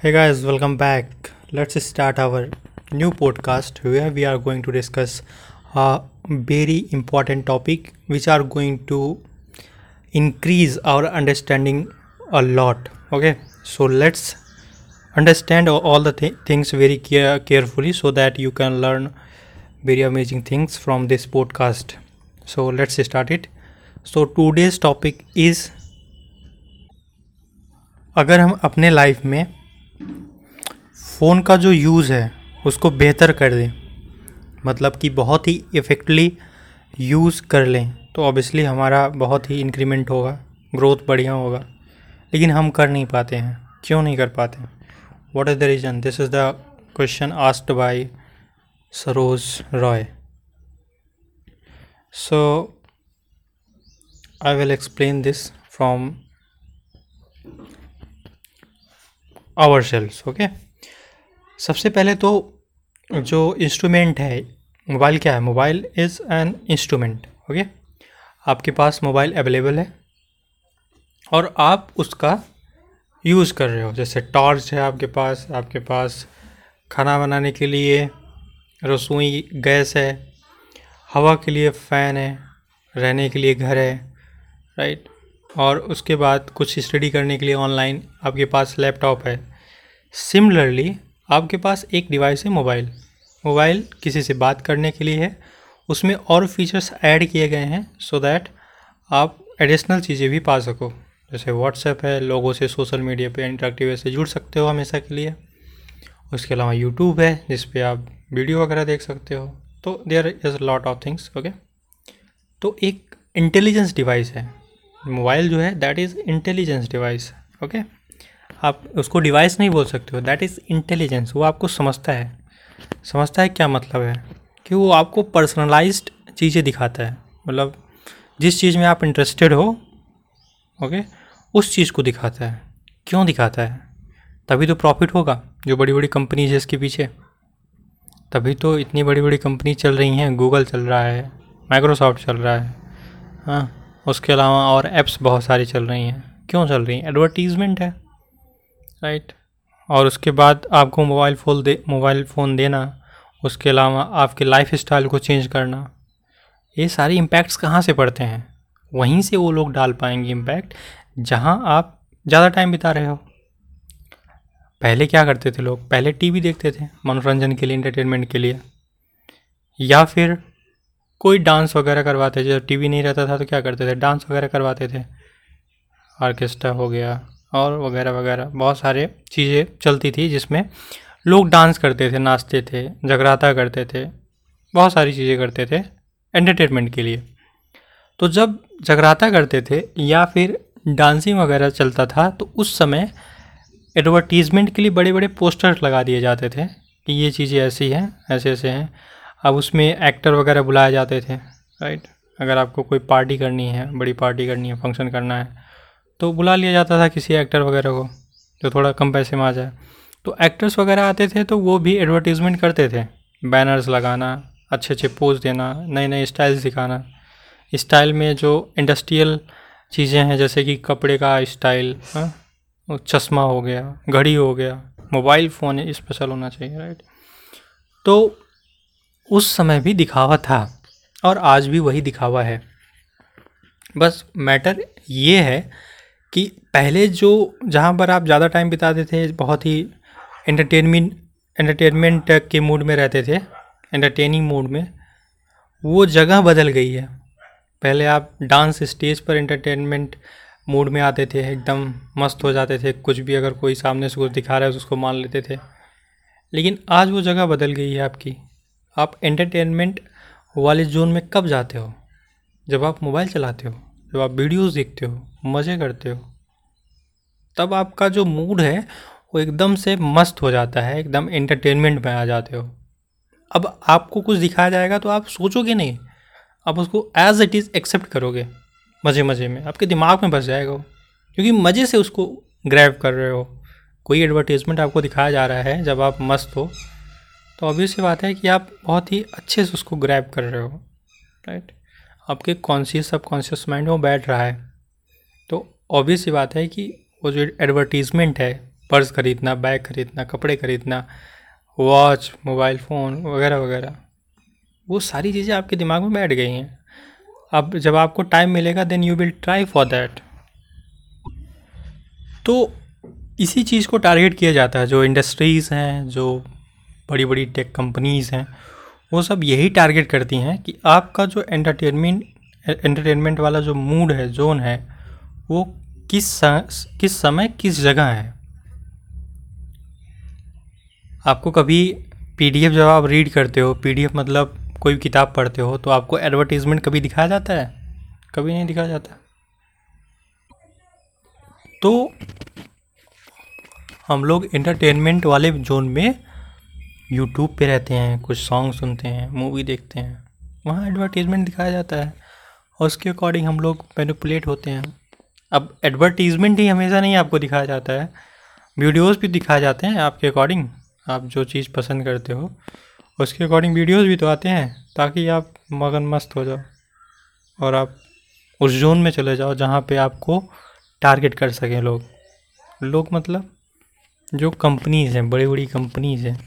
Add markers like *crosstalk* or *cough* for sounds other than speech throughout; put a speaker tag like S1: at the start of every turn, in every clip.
S1: Hey guys, welcome back. Let's start our new podcast where we are going to discuss a very important topic which are going to increase our understanding a lot. Okay, so let's understand all the th- things very care- carefully so that you can learn very amazing things from this podcast. So let's start it. So today's topic is अगर हम अपने life में phone का जो use है, उसको बेहतर कर दें। मतलब कि बहुत ही इफ़ेक्टली यूज़ कर लें तो ऑब्वियसली हमारा बहुत ही इंक्रीमेंट होगा ग्रोथ बढ़िया होगा। लेकिन हम कर नहीं पाते हैं। क्यों नहीं कर पाते हैं? What is the reason this is the question asked by Saroj Roy so I will explain this from our sales okay सबसे पहले तो जो इंस्ट्रूमेंट है मोबाइल क्या है? Mobile is an instrument okay आपके पास मोबाइल अवेलेबल है और आप उसका यूज़ कर रहे हो। जैसे टॉर्च है आपके पास आपके पास खाना बनाने के लिए रसोई गैस है, हवा के लिए फ़ैन है, रहने के लिए घर है राइट और उसके बाद कुछ स्टडी करने के लिए ऑनलाइन आपके पास लैपटॉप है। सिमिलरली आपके पास एक डिवाइस है मोबाइल मोबाइल किसी से बात करने के लिए है. उसमें और फीचर्स ऐड किए गए हैं सो so दैट आप एडिशनल चीज़ें भी पा सको. जैसे व्हाट्सएप है, लोगों से सोशल मीडिया पे इंटरेक्टिव से जुड़ सकते हो हमेशा के लिए. उसके अलावा यूट्यूब है, जिस पे आप वीडियो वगैरह देख सकते हो. तो there is lot of things okay तो एक इंटेलिजेंस डिवाइस है. मोबाइल जो है that is intelligence device okay आप उसको डिवाइस नहीं बोल सकते हो। दैट इज़ इंटेलिजेंस वो आपको समझता है। समझता है क्या मतलब है? कि वो आपको पर्सनलाइज्ड चीज़ें दिखाता है। मतलब जिस चीज़ में आप इंटरेस्टेड हो ओके उस चीज़ को दिखाता है। क्यों दिखाता है? तभी तो प्रॉफिट होगा, जो बड़ी बड़ी कंपनीज़ है इसके पीछे। तभी तो इतनी बड़ी बड़ी कंपनी चल रही हैं गूगल चल रहा है माइक्रोसॉफ्ट चल रहा है हाँ उसके अलावा और ऐप्स बहुत सारी चल रही हैं। क्यों चल रही हैं? एडवर्टीज़मेंट है। राइट और उसके बाद आपको मोबाइल फ़ोन दे मोबाइल फ़ोन देना, उसके अलावा आपके लाइफ स्टाइल को चेंज करना। ये सारे इम्पैक्ट्स कहाँ से पड़ते हैं? वहीं से वो लोग डाल पाएँगे इम्पैक्ट जहाँ आप ज़्यादा टाइम बिता रहे हो। पहले क्या करते थे लोग? पहले टीवी देखते थे, मनोरंजन के लिए इंटरटेनमेंट के लिए। या फिर कोई डांस वगैरह करवाते थे, जब टीवी नहीं रहता था तो क्या करते थे? डांस वगैरह करवाते थे। ऑर्केस्ट्रा हो गया और वगैरह वगैरह, बहुत सारे चीज़ें चलती थी जिसमें लोग डांस करते थे, नाचते थे, जगराता करते थे, बहुत सारी चीज़ें करते थे एंटरटेनमेंट के लिए। तो जब जगराता करते थे या फिर डांसिंग वगैरह चलता था तो उस समय एडवर्टीज़मेंट के लिए बड़े बड़े पोस्टर लगा दिए जाते थे कि ये चीज़ें ऐसी हैं, ऐसे ऐसे हैं। अब उसमें एक्टर वगैरह बुलाए जाते थे राइट अगर आपको कोई पार्टी करनी है, बड़ी पार्टी करनी है फ़ंक्शन करना है तो बुला लिया जाता था किसी एक्टर वगैरह को, जो थोड़ा कम पैसे में आ जाए। तो एक्टर्स वगैरह आते थे तो वो भी एडवर्टीज़मेंट करते थे। बैनर्स लगाना अच्छे अच्छे पोज देना नए नए स्टाइल्स दिखाना स्टाइल में जो इंडस्ट्रियल चीज़ें हैं, जैसे कि कपड़े का स्टाइल हाँ चश्मा हो गया, घड़ी हो गया मोबाइल फ़ोन स्पेशल होना चाहिए राइट तो उस समय भी दिखावा था, और आज भी वही दिखावा है। बस मैटर ये है कि पहले जो, जहाँ पर आप ज़्यादा टाइम बिताते थे, बहुत ही एंटरटेनमेंट एंटरटेनमेंट के मूड में रहते थे एंटरटेनिंग मूड में, वो जगह बदल गई है। पहले आप डांस स्टेज पर एंटरटेनमेंट मूड में आते थे, एकदम मस्त हो जाते थे, कुछ भी अगर कोई सामने से कुछ दिखा रहा है तो उसको मान लेते थे। लेकिन आज वो जगह बदल गई है आपकी। आप एंटरटेनमेंट वाले जोन में कब जाते हो? जब आप मोबाइल चलाते हो, जब आप वीडियोस देखते हो, मज़े करते हो तब आपका जो मूड है, वो एकदम से मस्त हो जाता है, एकदम एंटरटेनमेंट में आ जाते हो। अब आपको कुछ दिखाया जाएगा तो आप सोचोगे नहीं। आप उसको एज इट इज़ एक्सेप्ट करोगे, मज़े मज़े में। आपके दिमाग में बस जाएगा वो, क्योंकि मज़े से उसको ग्रैब कर रहे हो। कोई एडवर्टीज़मेंट आपको दिखाया जा रहा है, जब आप मस्त हो तो ऑब्वियस सी बात है कि आप बहुत ही अच्छे से उसको ग्रैब कर रहे हो राइट आपके कॉन्शियस सब कॉन्शियस माइंड में बैठ रहा है। तो ऑब्वियस सी बात है कि वो जो एडवर्टीज़मेंट है पर्स खरीदना बैग खरीदना, कपड़े खरीदना वॉच मोबाइल फ़ोन वगैरह वगैरह, वो सारी चीज़ें आपके दिमाग में बैठ गई हैं। अब जब आपको टाइम मिलेगा then you will try for that तो इसी चीज़ को टारगेट किया जाता है, जो इंडस्ट्रीज़ हैं, जो बड़ी बड़ी टेक कंपनीज़ हैं, वो सब यही टारगेट करती हैं कि आपका जो एंटरटेनमेंट एंटरटेनमेंट वाला जो मूड है जोन है, वो किस स, किस समय किस जगह है? आपको कभी पीडीएफ जब आप रीड करते हो पीडीएफ मतलब कोई किताब पढ़ते हो तो आपको एडवर्टीज़मेंट कभी दिखाया जाता है? कभी नहीं दिखाया जाता? तो हम लोग इंटरटेनमेंट वाले जोन में यूट्यूब पे रहते हैं कुछ सॉन्ग सुनते हैं मूवी देखते हैं वहाँ एडवर्टीज़मेंट दिखाया जाता है। और उसके अकॉर्डिंग हम लोग मैनिपुलेट होते हैं। अब एडवर्टीज़मेंट ही हमेशा नहीं आपको दिखाया जाता है। वीडियोस भी दिखाए जाते हैं आपके अकॉर्डिंग आप जो चीज़ पसंद करते हो, उसके अकॉर्डिंग वीडियोस भी तो आते हैं, ताकि आप मगन मस्त हो जाओ और आप उस जोन में चले जाओ जहाँ पे आपको टारगेट कर सकें लोग। लोग मतलब जो कंपनीज़ हैं बड़ी बड़ी कंपनीज़ हैं।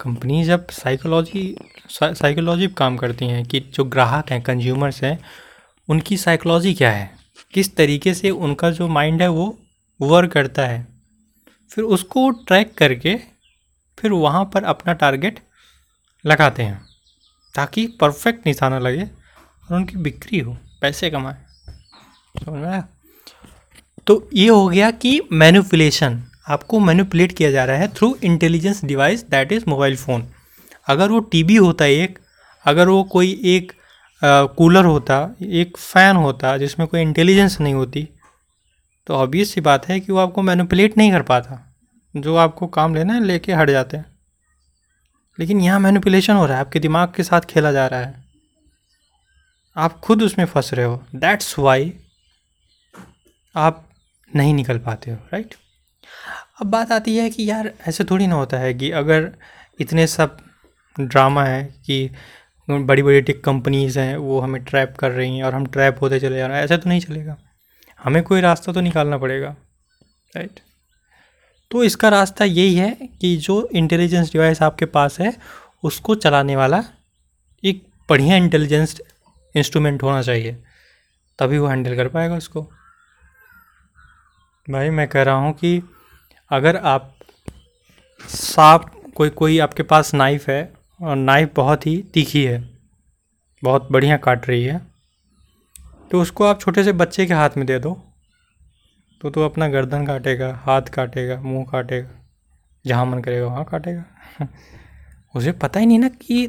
S1: कंपनीज़ अब साइकोलॉजी साइकोलॉजी काम करती हैं कि जो ग्राहक हैं कंज्यूमर्स हैं, उनकी साइकोलॉजी क्या है? किस तरीके से उनका जो माइंड है वो वर्क करता है। फिर उसको ट्रैक करके फिर वहाँ पर अपना टारगेट लगाते हैं, ताकि परफेक्ट निशाना लगे और उनकी बिक्री हो, पैसे कमाए। समझ में आया? तो ये हो गया कि मैनुपुलेशन आपको मैनुपुलेट किया जा रहा है through intelligence device that is mobile phone अगर वो टीवी होता है एक, अगर वो कोई एक कूलर होता, एक फ़ैन होता जिसमें कोई इंटेलिजेंस नहीं होती तो ऑब्वियस सी बात है कि वो आपको मैनुपुलेट नहीं कर पाता। जो आपको काम लेना है, लेके हट जाते हैं। लेकिन यहाँ मैनिपुलेशन हो रहा है, आपके दिमाग के साथ खेला जा रहा है। आप खुद उसमें फंस रहे हो। दैट्स वाई आप नहीं निकल पाते हो राइट अब बात आती है कि यार, ऐसे थोड़ी ना होता है कि अगर इतने सब ड्रामा है कि बड़ी बड़ी टेक कंपनीज़ हैं, वो हमें ट्रैप कर रही हैं और हम ट्रैप होते चले जा रहे हैं। ऐसा तो नहीं चलेगा। हमें कोई रास्ता तो निकालना पड़ेगा राइट तो इसका रास्ता यही है कि जो इंटेलिजेंस डिवाइस आपके पास है, उसको चलाने वाला एक बढ़िया इंटेलिजेंस इंस्ट्रूमेंट होना चाहिए। तभी वो हैंडल कर पाएगा उसको। भाई, मैं कह रहा हूँ कि अगर आप सांप कोई कोई आपके पास नाइफ़ है और नाइफ़ बहुत ही तीखी है। बहुत बढ़िया काट रही है। तो उसको आप छोटे से बच्चे के हाथ में दे दो। तो तो अपना गर्दन काटेगा, हाथ काटेगा, मुँह काटेगा, जहाँ मन करेगा वहाँ काटेगा। *laughs* उसे पता ही नहीं ना कि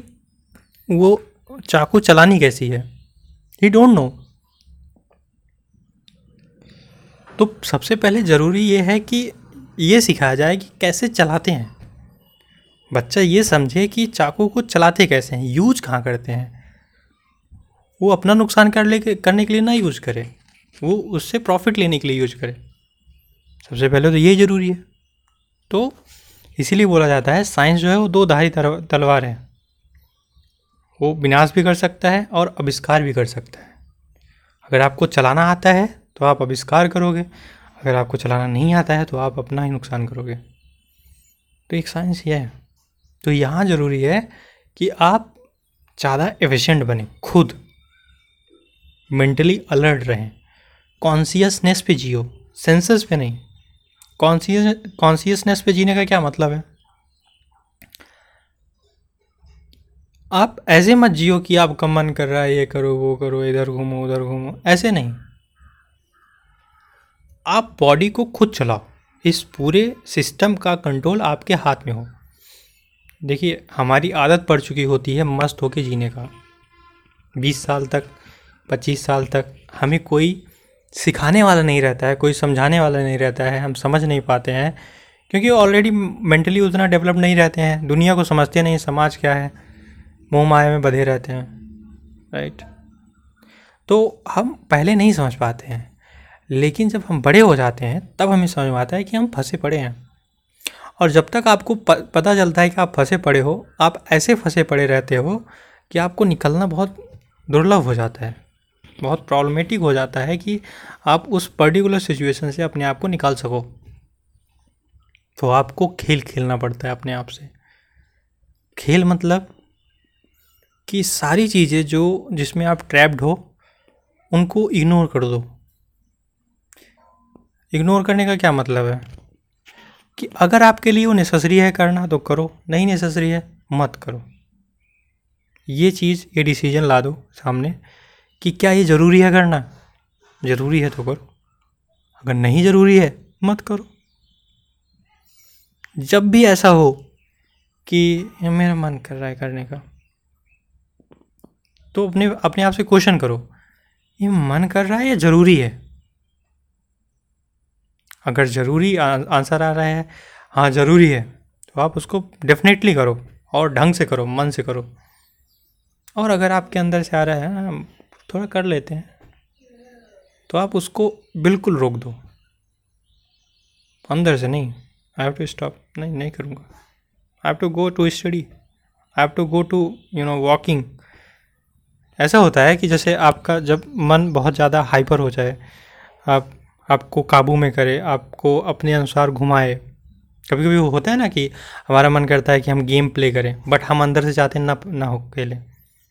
S1: वो चाकू चलानी कैसी है। ही डोंट नो तो सबसे पहले ज़रूरी ये है कि ये सिखाया जाए कि कैसे चलाते हैं। बच्चा ये समझे कि चाकू को चलाते कैसे हैं? यूज़ कहाँ करते हैं? वो अपना नुकसान कर ले करने के लिए ना यूज़ करे। वो उससे प्रॉफिट लेने के लिए यूज़ करे। सबसे पहले तो यही ज़रूरी है। तो इसीलिए बोला जाता है साइंस जो है वो दो धारी तलवार है। वो विनाश भी कर सकता है और आविष्कार भी कर सकता है। अगर आपको चलाना आता है तो आप आविष्कार करोगे। अगर आपको चलाना नहीं आता है तो आप अपना ही नुकसान करोगे। तो एक साइंस यह है। तो यहाँ ज़रूरी है कि आप ज़्यादा एफिशिएंट बने, खुद। मेंटली अलर्ट रहें। कॉन्सियसनेस पे जियो। सेंसस पे नहीं। कॉन्सियस कॉन्सियसनेस पे जीने का क्या मतलब है? आप ऐसे मत जियो कि आपका मन कर रहा है, ये करो, वो करो, इधर घूमो, उधर घूमो। ऐसे नहीं। आप बॉडी को खुद चलाओ। इस पूरे सिस्टम का कंट्रोल आपके हाथ में हो। देखिए, हमारी आदत पड़ चुकी होती है मस्त होके जीने का। बीस साल तक, पच्चीस साल तक हमें कोई सिखाने वाला नहीं रहता है, कोई समझाने वाला नहीं रहता है, हम समझ नहीं पाते हैं, क्योंकि ऑलरेडी मेंटली उतना डेवलप नहीं रहते हैं। दुनिया को समझते नहीं, समाज क्या है? मोह माया में बधे रहते हैं राइट तो हम पहले नहीं समझ पाते हैं, लेकिन जब हम बड़े हो जाते हैं, तब हमें समझ में आता है कि हम फंसे पड़े हैं। और जब तक आपको पता चलता है कि आप फंसे पड़े हो, आप ऐसे फंसे पड़े रहते हो कि आपको निकलना बहुत दुर्लभ हो जाता है। बहुत प्रॉब्लमेटिक हो जाता है कि आप उस पर्टिकुलर सिचुएशन से अपने आप को निकाल सको। तो आपको खेल खेलना पड़ता है अपने आप से। खेल मतलब कि सारी चीज़ें जो, जिसमें आप ट्रैप्ड हो, उनको इग्नोर कर दो। इग्नोर करने का क्या मतलब है? कि अगर आपके लिए वो नेसेसरी है करना तो करो। नहीं नेसेसरी है, मत करो। ये चीज़, ये डिसीज़न ला दो सामने कि क्या ये ज़रूरी है करना? ज़रूरी है तो करो। अगर नहीं ज़रूरी है, मत करो। जब भी ऐसा हो कि मेरा मन कर रहा है करने का तो अपने अपने आप से क्वेश्चन करो। ये मन कर रहा है या ज़रूरी है? अगर ज़रूरी आंसर आ रहा है हाँ ज़रूरी है तो आप उसको डेफिनेटली करो और ढंग से करो, मन से करो। और अगर आपके अंदर से आ रहा है थोड़ा कर लेते हैं तो आप उसको बिल्कुल रोक दो। अंदर से नहीं आई हैव टू स्टॉप नहीं नहीं करूँगा। I have to go to study I have to go to you know walking ऐसा होता है कि जैसे आपका जब मन बहुत ज़्यादा हाइपर हो जाए, आप आपको काबू में करे, आपको अपने अनुसार घुमाए। कभी कभी होता है ना कि हमारा मन करता है कि हम गेम प्ले करें बट हम अंदर से चाहते हैं ना ना हो खेलें।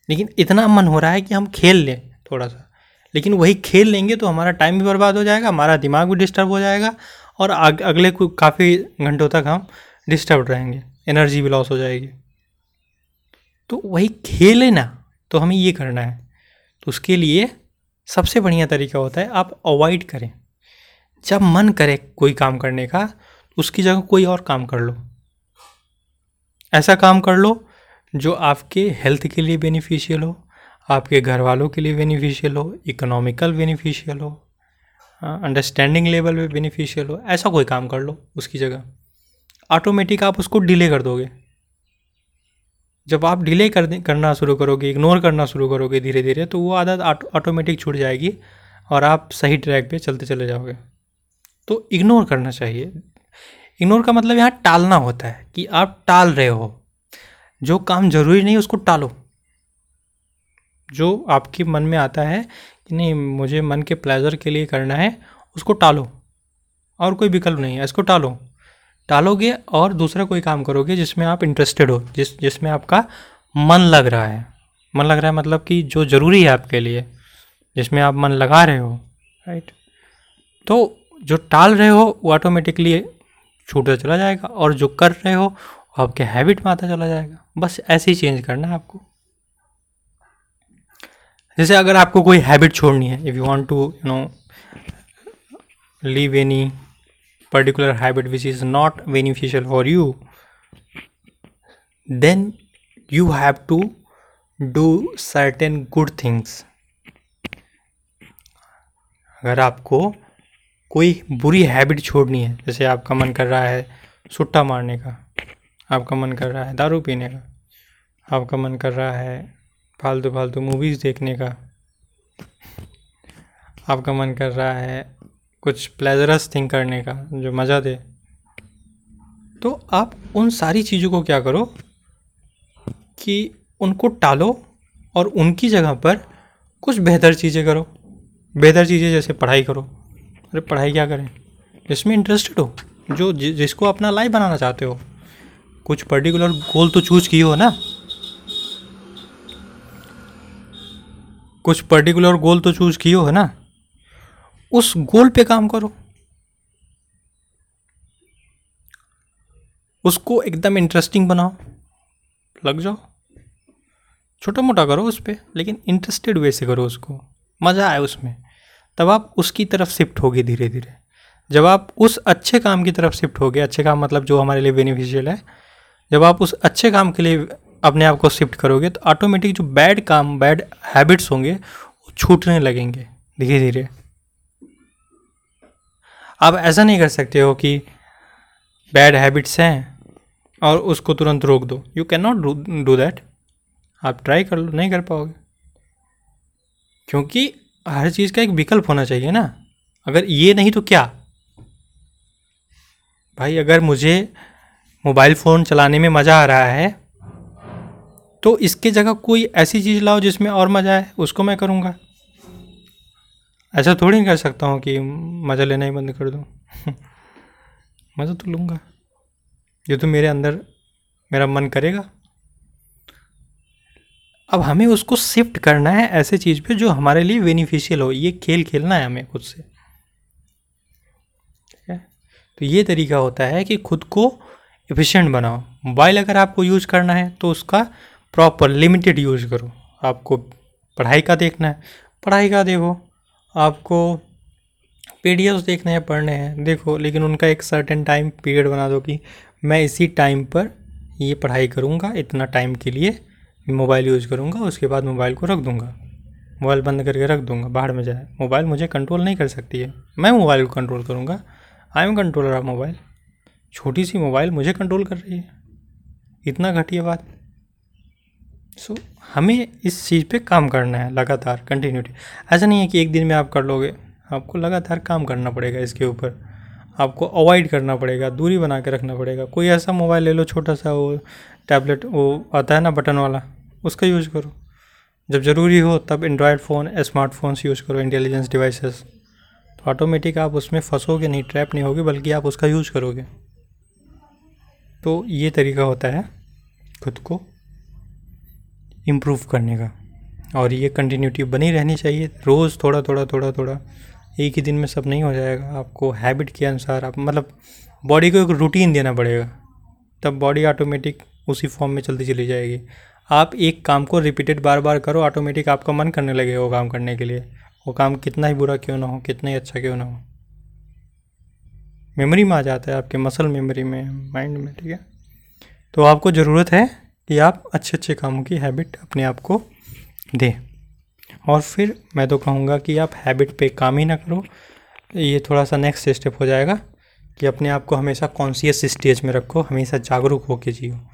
S1: लेकिन इतना मन हो रहा है कि हम खेल लें थोड़ा सा लेकिन वही खेल लेंगे तो हमारा टाइम भी बर्बाद हो जाएगा, हमारा दिमाग भी डिस्टर्ब हो जाएगा और अगले काफ़ी घंटों तक हम डिस्टर्ब रहेंगे एनर्जी भी लॉस हो जाएगी। तो वही खेले ना तो हमें ये करना है। तो उसके लिए सबसे बढ़िया तरीका होता है, आप अवॉइड करें। जब मन करे कोई काम करने का, उसकी जगह कोई और काम कर लो। ऐसा काम कर लो जो आपके हेल्थ के लिए बेनिफिशियल हो, आपके घर वालों के लिए बेनिफिशियल हो इकोनॉमिकल बेनिफिशियल हो अंडरस्टैंडिंग लेवल पे बेनिफिशियल हो, ऐसा कोई काम कर लो उसकी जगह। ऑटोमेटिक आप उसको डिले कर दोगे। जब आप डिले कर करना शुरू करोगे इग्नोर करना शुरू करोगे धीरे धीरे तो वो आदत ऑटोमेटिक छूट जाएगी और आप सही ट्रैक पे चलते चले जाओगे। तो इग्नोर करना चाहिए। इग्नोर का मतलब यहाँ टालना होता है कि आप टाल रहे हो। जो काम ज़रूरी नहीं, उसको टालो। जो आपके मन में आता है कि नहीं, मुझे मन के प्लेजर के लिए करना है, उसको टालो। और कोई विकल्प नहीं है, इसको टालो। टालोगे और दूसरा कोई काम करोगे जिसमें आप इंटरेस्टेड हो, जिस, जिसमें आपका मन लग रहा है। मन लग रहा है मतलब कि जो ज़रूरी है आपके लिए, जिसमें आप मन लगा रहे हो राइट तो जो टाल रहे हो, वो ऑटोमेटिकली छूटता चला जाएगा और जो कर रहे हो, वो आपके हैबिट में आता चला जाएगा। बस ऐसे ही चेंज करना है आपको। जैसे अगर आपको कोई हैबिट छोड़नी है if you want to you know leave any particular habit which is not beneficial for you then you have to do certain good things अगर आपको कोई बुरी हैबिट छोड़नी है, जैसे आपका मन कर रहा है सुट्टा मारने का, आपका मन कर रहा है दारू पीने का, आपका मन कर रहा है फालतू फालतू मूवीज़ देखने का, आपका मन कर रहा है कुछ प्लेजरस थिंग करने का, जो मज़ा दे तो आप उन सारी चीज़ों को क्या करो कि उनको टालो और उनकी जगह पर कुछ बेहतर चीज़ें करो। बेहतर चीज़ें जैसे पढ़ाई करो। अरे पढ़ाई क्या करें? जिसमें इंटरेस्टेड हो? जो जिसको अपना लाइफ बनाना चाहते हो। कुछ पर्टिकुलर गोल तो चूज़ किए हो ना? कुछ पर्टिकुलर गोल तो चूज़ किए हो है ना? उस गोल पे काम करो। उसको एकदम इंटरेस्टिंग बनाओ। लग जाओ। छोटा मोटा करो उस पर लेकिन इंटरेस्टेड वे से करो उसको। मज़ा आए उसमें। तब आप उसकी तरफ़ शिफ्ट होगे धीरे धीरे जब आप उस अच्छे काम की तरफ़ शिफ्ट होगे, अच्छे काम मतलब जो हमारे लिए बेनिफिशियल है, जब आप उस अच्छे काम के लिए अपने आप को शिफ्ट करोगे तो ऑटोमेटिक जो बैड काम बैड हैबिट्स होंगे, वो छूटने लगेंगे धीरे धीरे आप ऐसा नहीं कर सकते हो कि बैड हैबिट्स हैं और उसको तुरंत रोक दो। You can not do that आप ट्राई कर लो, नहीं कर पाओगे। क्योंकि हर चीज़ का एक विकल्प होना चाहिए ना। अगर ये नहीं तो क्या? भाई, अगर मुझे मोबाइल फ़ोन चलाने में मज़ा आ रहा है तो इसके जगह कोई ऐसी चीज़ लाओ जिसमें और मज़ा आए, उसको मैं करूँगा। ऐसा थोड़ी नहीं कर सकता हूँ कि मज़ा लेना ही बंद कर दूँ। *laughs* मज़ा तो लूँगा। ये तो मेरे अंदर, मेरा मन करेगा। अब हमें उसको शिफ्ट करना है ऐसे चीज़ पे जो हमारे लिए बेनिफिशियल हो। ये खेल खेलना है हमें खुद से। ठीक है? तो ये तरीका होता है कि खुद को एफिशिएंट बनाओ। मोबाइल अगर आपको यूज़ करना है तो उसका प्रॉपर लिमिटेड यूज़ करो। आपको पढ़ाई का देखना है, पढ़ाई का देखो। आपको पी देखने हैं, पढ़ने हैं, देखो। लेकिन उनका एक सर्टेन टाइम पीरियड बना दो कि मैं इसी टाइम पर ये पढ़ाई करूँगा, इतना टाइम के लिए मोबाइल यूज़ करूँगा उसके बाद मोबाइल को रख दूँगा। मोबाइल बंद करके रख दूँगा बाहर में जाए। मोबाइल मुझे कंट्रोल नहीं कर सकती है। मैं मोबाइल को कंट्रोल करूँगा। I am controller of mobile छोटी सी मोबाइल मुझे कंट्रोल कर रही है। इतना घटिया बात। सो so, हमें इस चीज़ पे काम करना है लगातार कंटिन्यूटी ऐसा नहीं है कि एक दिन में आप कर लोगे। आपको लगातार काम करना पड़ेगा इसके ऊपर। आपको अवॉइड करना पड़ेगा दूरी बना के रखना पड़ेगा। कोई ऐसा मोबाइल ले लो छोटा सा वो टैबलेट वो आता है ना बटन वाला, उसका यूज़ करो। जब ज़रूरी हो, तब एंड्रॉयड फ़ोन स्मार्टफोन्स यूज़ करो इंटेलिजेंस डिवाइसेस तो ऑटोमेटिक आप उसमें फंसोगे नहीं ट्रैप नहीं होगी, बल्कि आप उसका यूज़ करोगे। तो ये तरीका होता है खुद को इम्प्रूव करने का। और ये कंटिन्यूटी बनी रहनी चाहिए। रोज़ थोड़ा थोड़ा थोड़ा थोड़ा, एक ही दिन में सब नहीं हो जाएगा। आपको हैबिट के अनुसार आप मतलब बॉडी को एक रूटीन देना पड़ेगा। तब बॉडी ऑटोमेटिक उसी फॉर्म में चलती चली जाएगी। आप एक काम को रिपीटेड बार बार करो ऑटोमेटिक आपका मन करने लगेगा वो काम करने के लिए। वो काम कितना ही बुरा क्यों ना हो, कितना ही अच्छा क्यों ना हो। मेमोरी में आ जाता है आपके मसल मेमोरी में माइंड में, ठीक है? तो आपको ज़रूरत है कि आप अच्छे अच्छे कामों की हैबिट अपने आप को दें। और फिर मैं तो कहूँगा कि आप हैबिट पे काम ही ना करो। ये थोड़ा सा नेक्स्ट स्टेप हो जाएगा कि अपने आप को हमेशा कॉन्शियस स्टेज में रखो, हमेशा जागरूक होकर जियो।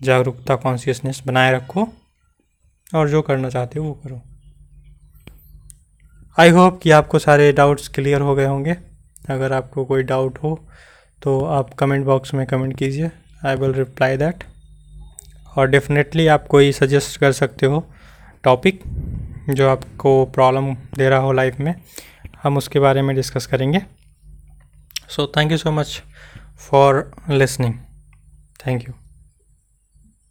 S1: जागरूकता कॉन्शियसनेस बनाए रखो और जो करना चाहते हो वो करो। आई होप कि आपको सारे डाउट्स क्लियर हो गए होंगे। अगर आपको कोई डाउट हो तो आप कमेंट बॉक्स में कमेंट कीजिए। आई विल रिप्लाई दैट और डेफिनेटली आप कोई सजेस्ट कर सकते हो टॉपिक जो आपको प्रॉब्लम दे रहा हो लाइफ में, हम उसके बारे में डिस्कस करेंगे। So thank you so much for listening thank you